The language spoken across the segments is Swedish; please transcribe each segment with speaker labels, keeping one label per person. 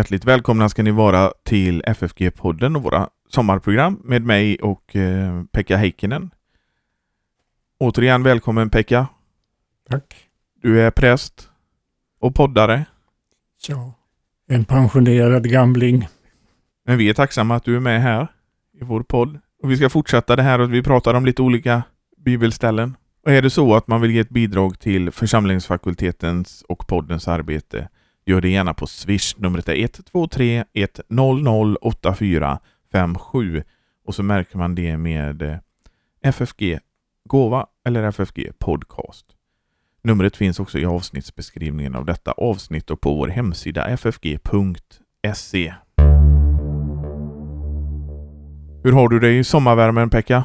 Speaker 1: Hjärtligt välkomna ska ni vara till FFG-podden och våra sommarprogram med mig och eh, Pekka Heikkinen. Återigen välkommen Pekka.
Speaker 2: Tack.
Speaker 1: Du är präst och poddare.
Speaker 2: Ja, en pensionerad gamling.
Speaker 1: Men vi är tacksamma att du är med här i vår podd. Och vi ska fortsätta det här och vi pratar om lite olika bibelställen. Och är det så att man vill ge ett bidrag till församlingsfakultetens och poddens arbete Gör det gärna på Swish. Numret är 123 100 8457 och så märker man det med eh, FFG Gåva eller FFG Podcast. Numret finns också i avsnittsbeskrivningen av detta avsnitt och på vår hemsida ffg.se. Hur har du det i sommarvärmen Pekka?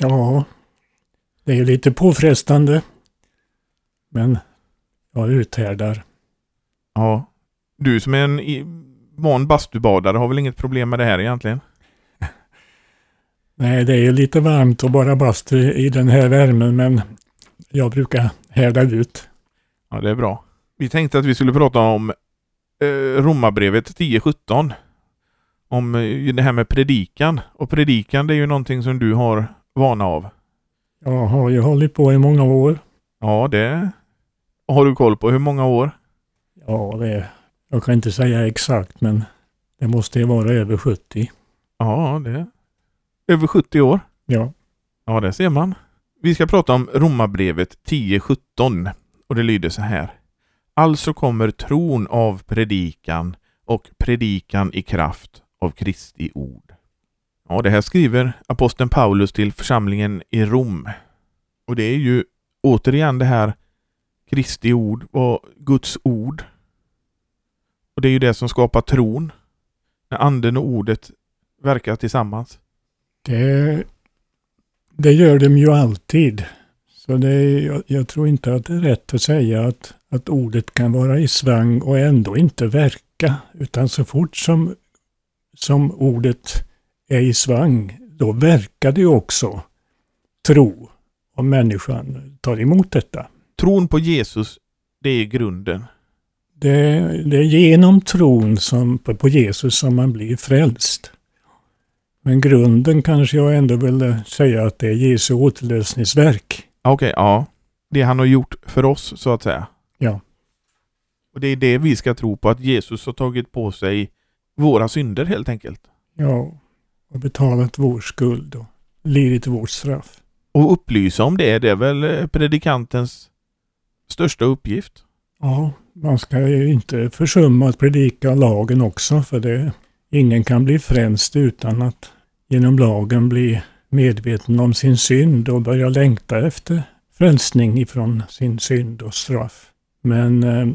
Speaker 2: Ja, det är lite påfrestande. Men jag uthärdar.
Speaker 1: Ja. Du som är en van bastubadare har väl inget problem med det här egentligen?
Speaker 2: Nej, det är lite varmt att bara bastu i den här värmen, men jag brukar härda ut.
Speaker 1: Ja, det är bra. Vi tänkte att vi skulle prata om eh, Romarbrevet 10.17. Om eh, det här med predikan. Och predikan det är ju någonting som du har vana av.
Speaker 2: Jag har ju hållit på i många år.
Speaker 1: Ja, det har du koll på. Hur många år?
Speaker 2: Ja, det, jag kan inte säga exakt men det måste ju vara över 70.
Speaker 1: Ja, det är över 70 år.
Speaker 2: Ja.
Speaker 1: Ja, det ser man. Vi ska prata om Romarbrevet 10.17 och det lyder så här. Alltså kommer tron av predikan och predikan i kraft av Kristi ord. Ja, det här skriver aposteln Paulus till församlingen i Rom. Och det är ju återigen det här Kristi ord var Guds ord och det är ju det som skapar tron. När anden och ordet verkar tillsammans.
Speaker 2: Det, det gör de ju alltid. Så det jag, jag, tror inte att det är rätt att säga att, att ordet kan vara i svang och ändå inte verka. Utan så fort som, som ordet är i svang, då verkar det också tro om människan tar emot detta.
Speaker 1: Tron på Jesus, det är grunden.
Speaker 2: Det, det är genom tron som, på Jesus som man blir frälst. Men grunden kanske jag ändå vill säga att det är Jesu återlösningsverk.
Speaker 1: Okej, okay, ja. Det han har gjort för oss, så att säga.
Speaker 2: Ja.
Speaker 1: Och det är det vi ska tro på, att Jesus har tagit på sig våra synder helt enkelt.
Speaker 2: Ja, och betalat vår skuld och lidit vårt straff.
Speaker 1: Och upplysa om det, det är väl predikantens största uppgift?
Speaker 2: Ja, man ska ju inte försumma att predika lagen också för det, ingen kan bli frälst utan att genom lagen bli medveten om sin synd och börja längta efter frälsning ifrån sin synd och straff. Men eh,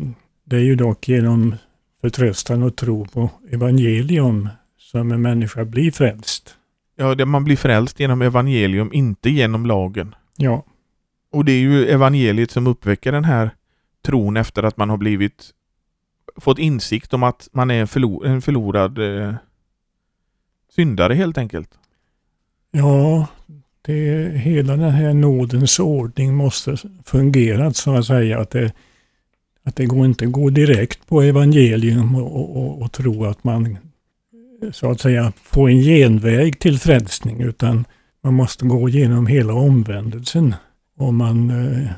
Speaker 2: det är ju dock genom förtröstan och tro på evangelium som en människa blir frälst.
Speaker 1: Ja, det man blir frälst genom evangelium, inte genom lagen.
Speaker 2: Ja.
Speaker 1: Och det är ju evangeliet som uppväcker den här tron efter att man har blivit fått insikt om att man är förlor, en förlorad eh, syndare helt enkelt.
Speaker 2: Ja, det, hela den här nådens ordning måste fungera så att säga. Att det, att det går inte att gå direkt på evangelium och, och, och, tro att man så att säga får en genväg till frälsning utan man måste gå igenom hela omvändelsen. Om man eh,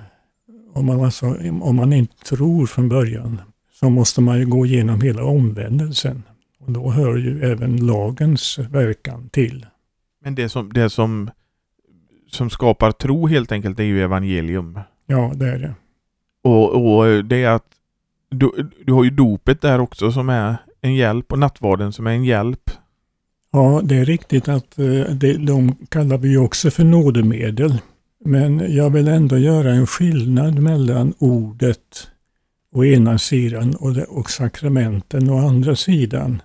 Speaker 2: om man, alltså, om man inte tror från början så måste man ju gå igenom hela omvändelsen. Och då hör ju även lagens verkan till.
Speaker 1: Men det som, det som, som skapar tro helt enkelt är ju evangelium.
Speaker 2: Ja, det är det.
Speaker 1: Och, och det är att du, du har ju dopet där också som är en hjälp och nattvarden som är en hjälp.
Speaker 2: Ja, det är riktigt att eh, det, de kallar vi också för nådemedel. Men jag vill ändå göra en skillnad mellan ordet å ena sidan och, det, och sakramenten å andra sidan.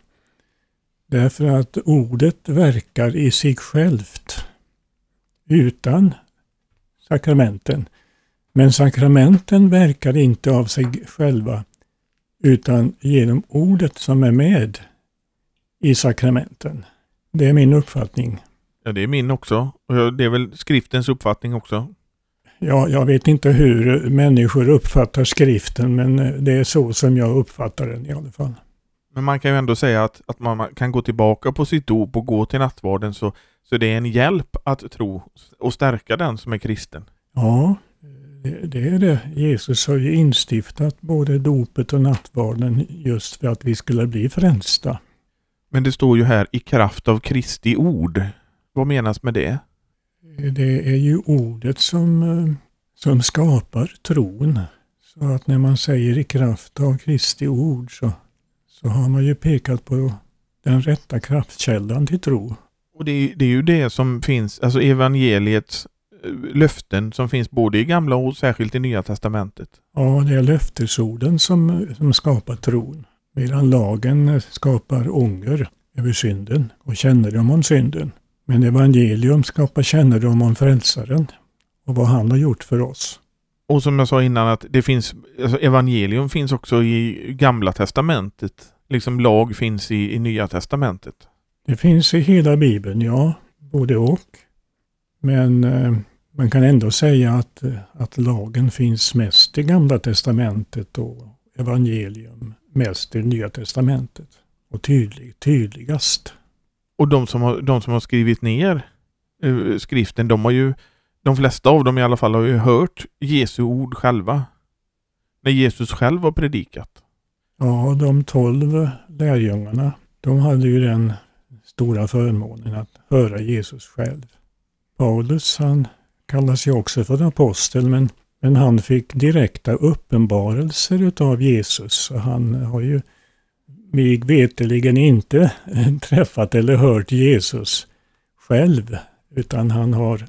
Speaker 2: Därför att ordet verkar i sig självt utan sakramenten. Men sakramenten verkar inte av sig själva utan genom ordet som är med i sakramenten. Det är min uppfattning.
Speaker 1: Ja, det är min också. Och det är väl skriftens uppfattning också.
Speaker 2: Ja, jag vet inte hur människor uppfattar skriften, men det är så som jag uppfattar den i alla fall.
Speaker 1: Men man kan ju ändå säga att, att man kan gå tillbaka på sitt dop och gå till nattvarden så, så det är en hjälp att tro och stärka den som är kristen.
Speaker 2: Ja, det, det är det. Jesus har ju instiftat både dopet och nattvarden just för att vi skulle bli frälsta.
Speaker 1: Men det står ju här i kraft av Kristi ord. Vad menas med det?
Speaker 2: Det är ju ordet som, eh, som skapar tron. Så att när man säger i kraft av Kristi ord så, så har man ju pekat på den rätta kraftkällan till tro.
Speaker 1: Och det är, det är ju det som finns, alltså evangeliets eh, löften som finns både i gamla och särskilt i nya testamentet.
Speaker 2: Ja, det är löftesorden som, som skapar tron. Medan lagen skapar ånger över synden och kännedom om synden. Men evangelium skapar kännedom om frälsaren och vad han har gjort för oss.
Speaker 1: Och som jag sa innan att det finns, alltså evangelium finns också i gamla testamentet. Liksom lag finns i, i nya testamentet.
Speaker 2: Det finns i hela bibeln, ja, både och. Men eh, man kan ändå säga att, eh, att lagen finns mest i gamla testamentet och evangelium mest i nya testamentet. Och tydlig, tydligast.
Speaker 1: Och de som har, de som har skrivit ner uh, skriften, de har ju, de flesta av dem i alla fall har ju hört Jesu ord själva. När Jesus själv har predikat.
Speaker 2: Ja, de tolv lärjungarna, de hade ju den stora förmånen att höra Jesus själv. Paulus, han kallas ju också för apostel, men, men han fick direkta uppenbarelser utav Jesus. Och han har ju mig veteligen inte träffat eller hört Jesus själv, utan han har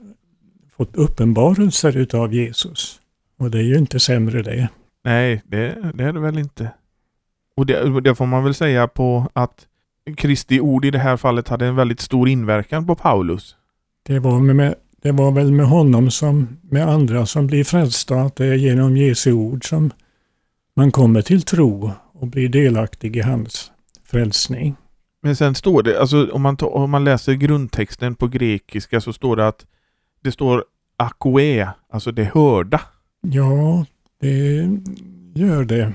Speaker 2: fått uppenbarelser utav Jesus. Och det är ju inte sämre det.
Speaker 1: Nej, det, det är det väl inte. Och det, det, får man väl säga på att Kristi ord i det här fallet hade en väldigt stor inverkan på Paulus.
Speaker 2: Det var, med, det var väl med honom som med andra som blir frälsta, att det är genom Jesu ord som man kommer till tro och blir delaktig i hans frälsning.
Speaker 1: Men sen står det, alltså om man, om man läser grundtexten på grekiska så står det att det står akoe, alltså det hörda.
Speaker 2: Ja, det gör det.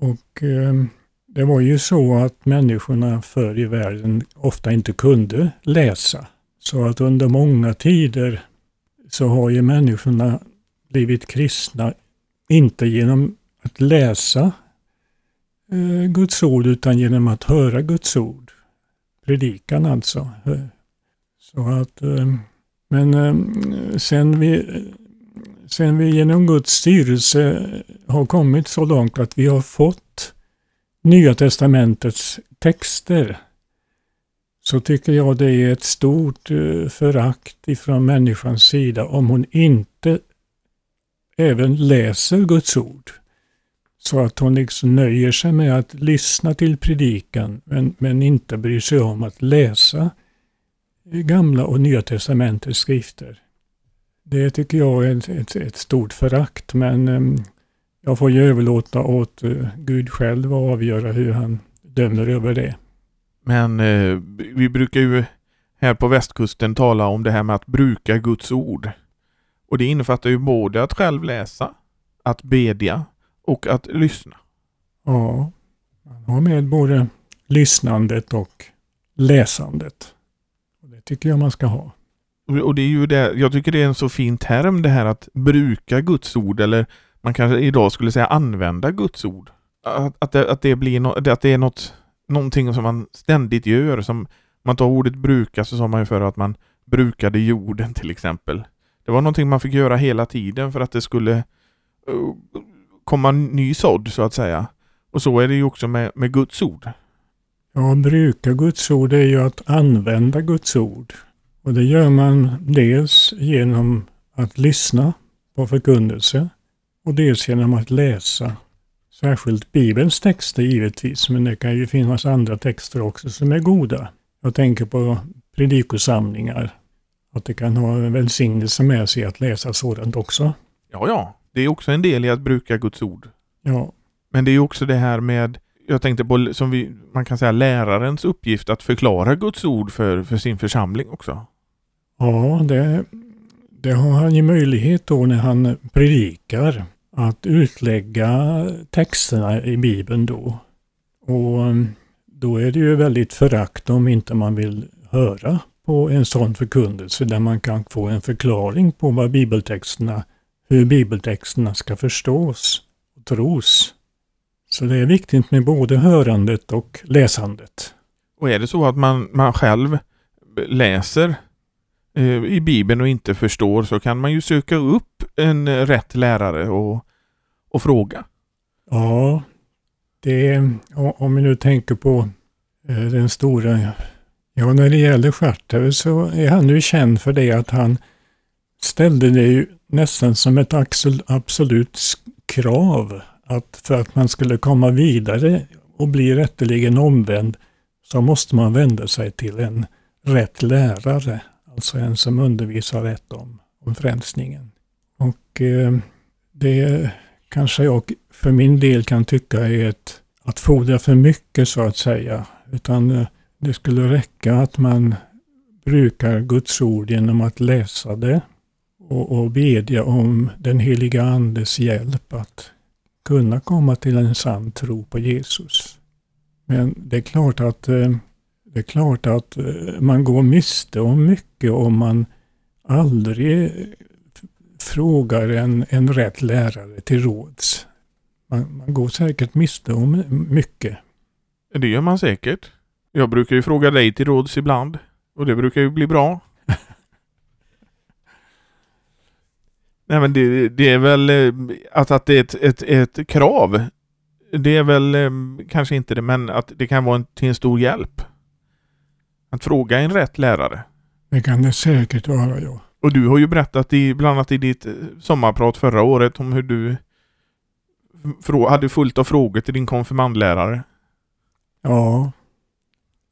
Speaker 2: Och eh, det var ju så att människorna förr i världen ofta inte kunde läsa. Så att under många tider så har ju människorna blivit kristna, inte genom att läsa Eh, Guds ord utan genom att höra Guds ord. Predikan alltså. Eh, så att, eh, men sen vi, sen vi genom Guds styrelse har kommit så långt att vi har fått Nya testamentets texter så tycker jag det är ett stort förakt ifrån människans sida om hon inte även läser Guds ord. Så att hon liksom nöjer sig med att lyssna till predikan men, men inte bryr sig om att läsa Gamla och Nya Testamentets skrifter. Det tycker jag är ett, ett, ett stort förakt men um, jag får ju överlåta åt uh, Gud själv att avgöra hur han dömer över det.
Speaker 1: Men eh, vi brukar ju här på västkusten tala om det här med att bruka Guds ord. Och det innefattar ju både att själv läsa, att bedja och att lyssna.
Speaker 2: Ja, man har med både lyssnandet och läsandet. Och det tycker jag man ska ha.
Speaker 1: Och det är ju det, jag tycker det är en så fin term det här att bruka Guds ord eller man kanske idag skulle säga använda Guds ord. Att, att, det, att det blir no, att det är något, någonting som man ständigt gör. Som man tar ordet bruka så sa man ju för att man brukade jorden till exempel. Det var någonting man fick göra hela tiden för att det skulle uh, komma ny sådd så att säga. Och så är det ju också med, med Guds ord.
Speaker 2: Ja, bruka Guds ord är ju att använda Guds ord. Och det gör man dels genom att lyssna på förkunnelse och dels genom att läsa. Särskilt Bibelns texter givetvis, men det kan ju finnas andra texter också som är goda. Jag tänker på predikosamlingar. Att det kan ha en välsignelse med sig att läsa sådant också.
Speaker 1: Ja, ja. Det är också en del i att bruka Guds ord.
Speaker 2: Ja.
Speaker 1: Men det är också det här med, jag tänkte på, som vi, man kan säga lärarens uppgift att förklara Guds ord för, för sin församling också.
Speaker 2: Ja, det, det har han ju möjlighet då när han predikar att utlägga texterna i Bibeln då. Och då är det ju väldigt förakt om inte man vill höra på en sån förkunnelse där man kan få en förklaring på vad bibeltexterna, hur bibeltexterna ska förstås och tros. Så det är viktigt med både hörandet och läsandet.
Speaker 1: Och är det så att man, man själv läser eh, i Bibeln och inte förstår så kan man ju söka upp en rätt lärare och, och fråga.
Speaker 2: Ja, det, om vi nu tänker på eh, den stora, ja när det gäller Schartau så är han ju känd för det att han ställde det ju nästan som ett absolut krav att för att man skulle komma vidare och bli rätteligen omvänd så måste man vända sig till en rätt lärare. Alltså en som undervisar rätt om, om frälsningen. Och eh, det kanske jag för min del kan tycka är ett, att fordra för mycket så att säga. Utan eh, det skulle räcka att man brukar Guds ord genom att läsa det och, och bedja om den heliga Andes hjälp att kunna komma till en sann tro på Jesus. Men det är klart att, eh, det är klart att eh, man går miste om mycket om man aldrig eh, frågar en, en rätt lärare till råds. Man, man går säkert miste om mycket.
Speaker 1: Det gör man säkert. Jag brukar ju fråga dig till råds ibland och det brukar ju bli bra. Nej men det, det, är väl eh, att, att det är ett, ett, ett krav. Det är väl eh, kanske inte det, men att det kan vara en, till en stor hjälp. Att fråga en rätt lärare.
Speaker 2: Det kan det säkert vara, ja.
Speaker 1: Och du har ju berättat i, bland annat i ditt eh, sommarprat förra året om hur du hade fullt av frågor till din konfirmandlärare.
Speaker 2: Ja.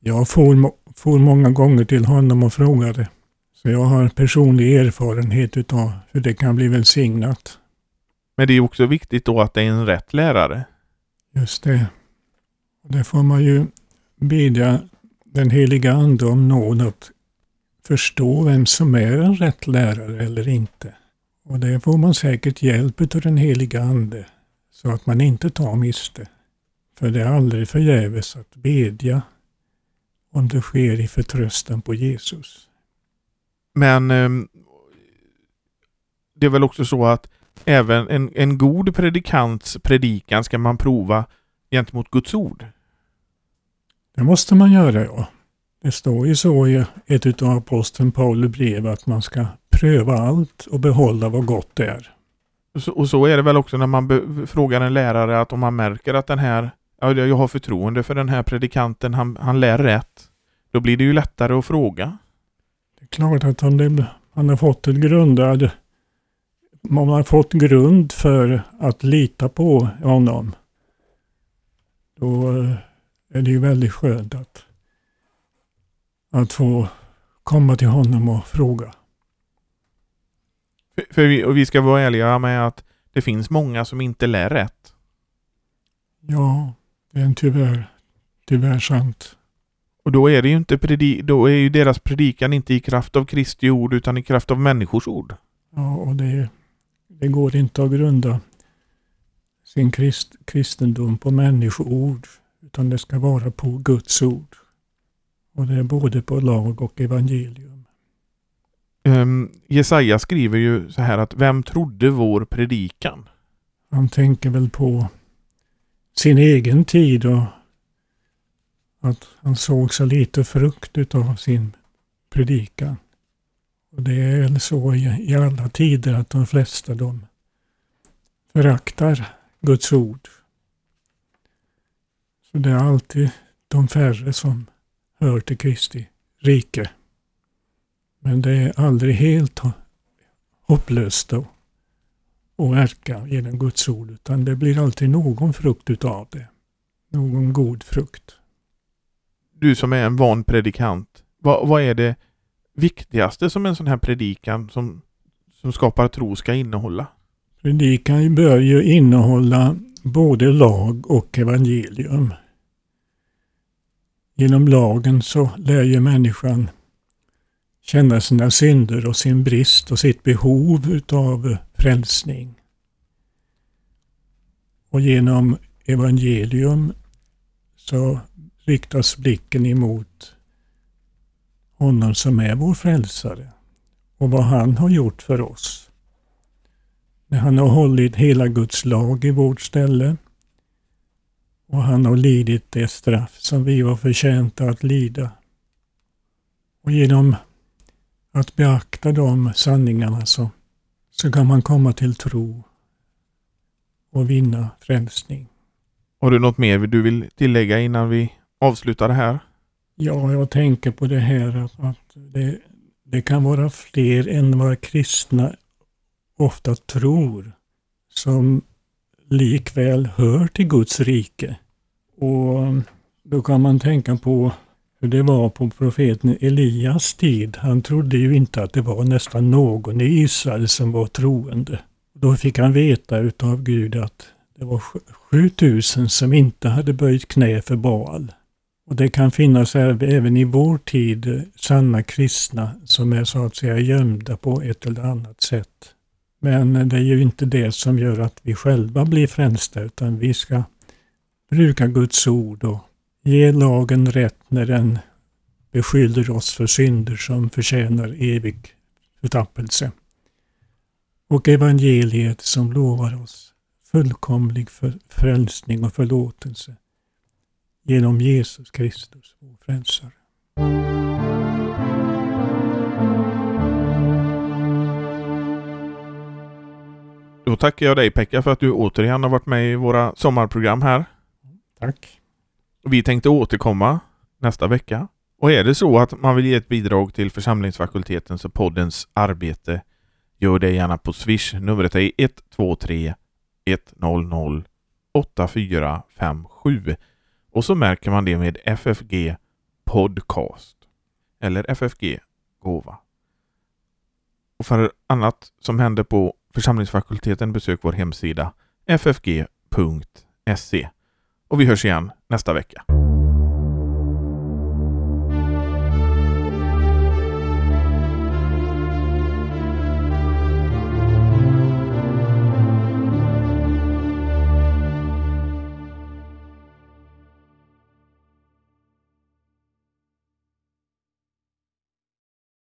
Speaker 2: Jag for, for många gånger till honom och frågade. Så jag har personlig erfarenhet utav hur det kan bli välsignat.
Speaker 1: Men det är också viktigt då att det är en rätt lärare.
Speaker 2: Just det. Det får man ju bedja den heliga Ande om nåd att förstå vem som är en rätt lärare eller inte. Och det får man säkert hjälp av den heliga Ande så att man inte tar miste. För det är aldrig förgäves att bedja om det sker i förtröstan på Jesus.
Speaker 1: Men eh, det är väl också så att även en, en god predikants predikan ska man prova gentemot Guds ord?
Speaker 2: Det måste man göra, ja. Det står ju så i ett av aposteln Paulus brev att man ska pröva allt och behålla vad gott är.
Speaker 1: Och så, och så är det väl också när man frågar en lärare att om man märker att den här, ja, jag har förtroende för den här predikanten, han, han lär rätt. Då blir det ju lättare att fråga.
Speaker 2: Klart att han, han har fått ett grundad, man har fått grund för att lita på honom. Då eh, är det ju väldigt skönt att att få komma till honom och fråga.
Speaker 1: För, för vi, och vi ska vara ärliga med att det finns många som inte lär rätt.
Speaker 2: Ja, det är tyvärr, tyvärr sant.
Speaker 1: Och då är det ju inte predi då är ju deras predikan inte i kraft av Kristi ord utan i kraft av människors ord.
Speaker 2: Ja, och det, det går inte att grunda sin krist, kristendom på människoord utan det ska vara på Guds ord. Och det är både på lag och evangelium.
Speaker 1: Um, Jesaja skriver ju så här att vem trodde vår predikan?
Speaker 2: Han tänker väl på sin egen tid och att han såg så lite frukt utav sin predikan. Och det är väl så i, i alla tider att de flesta de föraktar Guds ord. Så det är alltid de färre som hör till Kristi rike. Men det är aldrig helt hopplöst att verka genom Guds ord, utan det blir alltid någon frukt utav det. Någon god frukt.
Speaker 1: Du som är en van predikant, vad, vad är det viktigaste som en sån här predikan som, som skapar tro ska innehålla?
Speaker 2: Predikan bör ju innehålla både lag och evangelium. Genom lagen så lär ju människan känna sina synder och sin brist och sitt behov utav frälsning. Och genom evangelium så riktas blicken emot honom som är vår frälsare och vad han har gjort för oss. När han har hållit hela Guds lag i vårt ställe och han har lidit det straff som vi var förtjänta att lida. Och genom att beakta de sanningarna så, så kan man komma till tro och vinna frälsning.
Speaker 1: Har du något mer du vill tillägga innan vi Avsluta det här?
Speaker 2: Ja, jag tänker på det här att, att det, det kan vara fler än vad kristna ofta tror som likväl hör till Guds rike. Och då kan man tänka på hur det var på profeten Elias tid. Han trodde ju inte att det var nästan någon i Israel som var troende. Då fick han veta utav Gud att det var 7000 som inte hade böjt knä för Baal. Och det kan finnas även i vår tid eh, sanna kristna som är så att säga gömda på ett eller annat sätt. Men det är ju inte det som gör att vi själva blir frälsta utan vi ska bruka Guds ord och ge lagen rätt när den beskyller oss för synder som förtjänar evig förtappelse. Och evangeliet som lovar oss fullkomlig frälsning och förlåtelse genom Jesus Kristus, vår frälsare.
Speaker 1: Då tackar jag dig Pekka för att du återigen har varit med i våra sommarprogram här.
Speaker 2: Tack.
Speaker 1: Vi tänkte återkomma nästa vecka. Och är det så att man vill ge ett bidrag till församlingsfakultetens och poddens arbete, gör det gärna på Swish. Numret är 123 100 8457 och så märker man det med FFG Podcast eller FFG Gåva. Och för annat som händer på församlingsfakulteten besök vår hemsida ffg.se. Och vi hörs igen nästa vecka.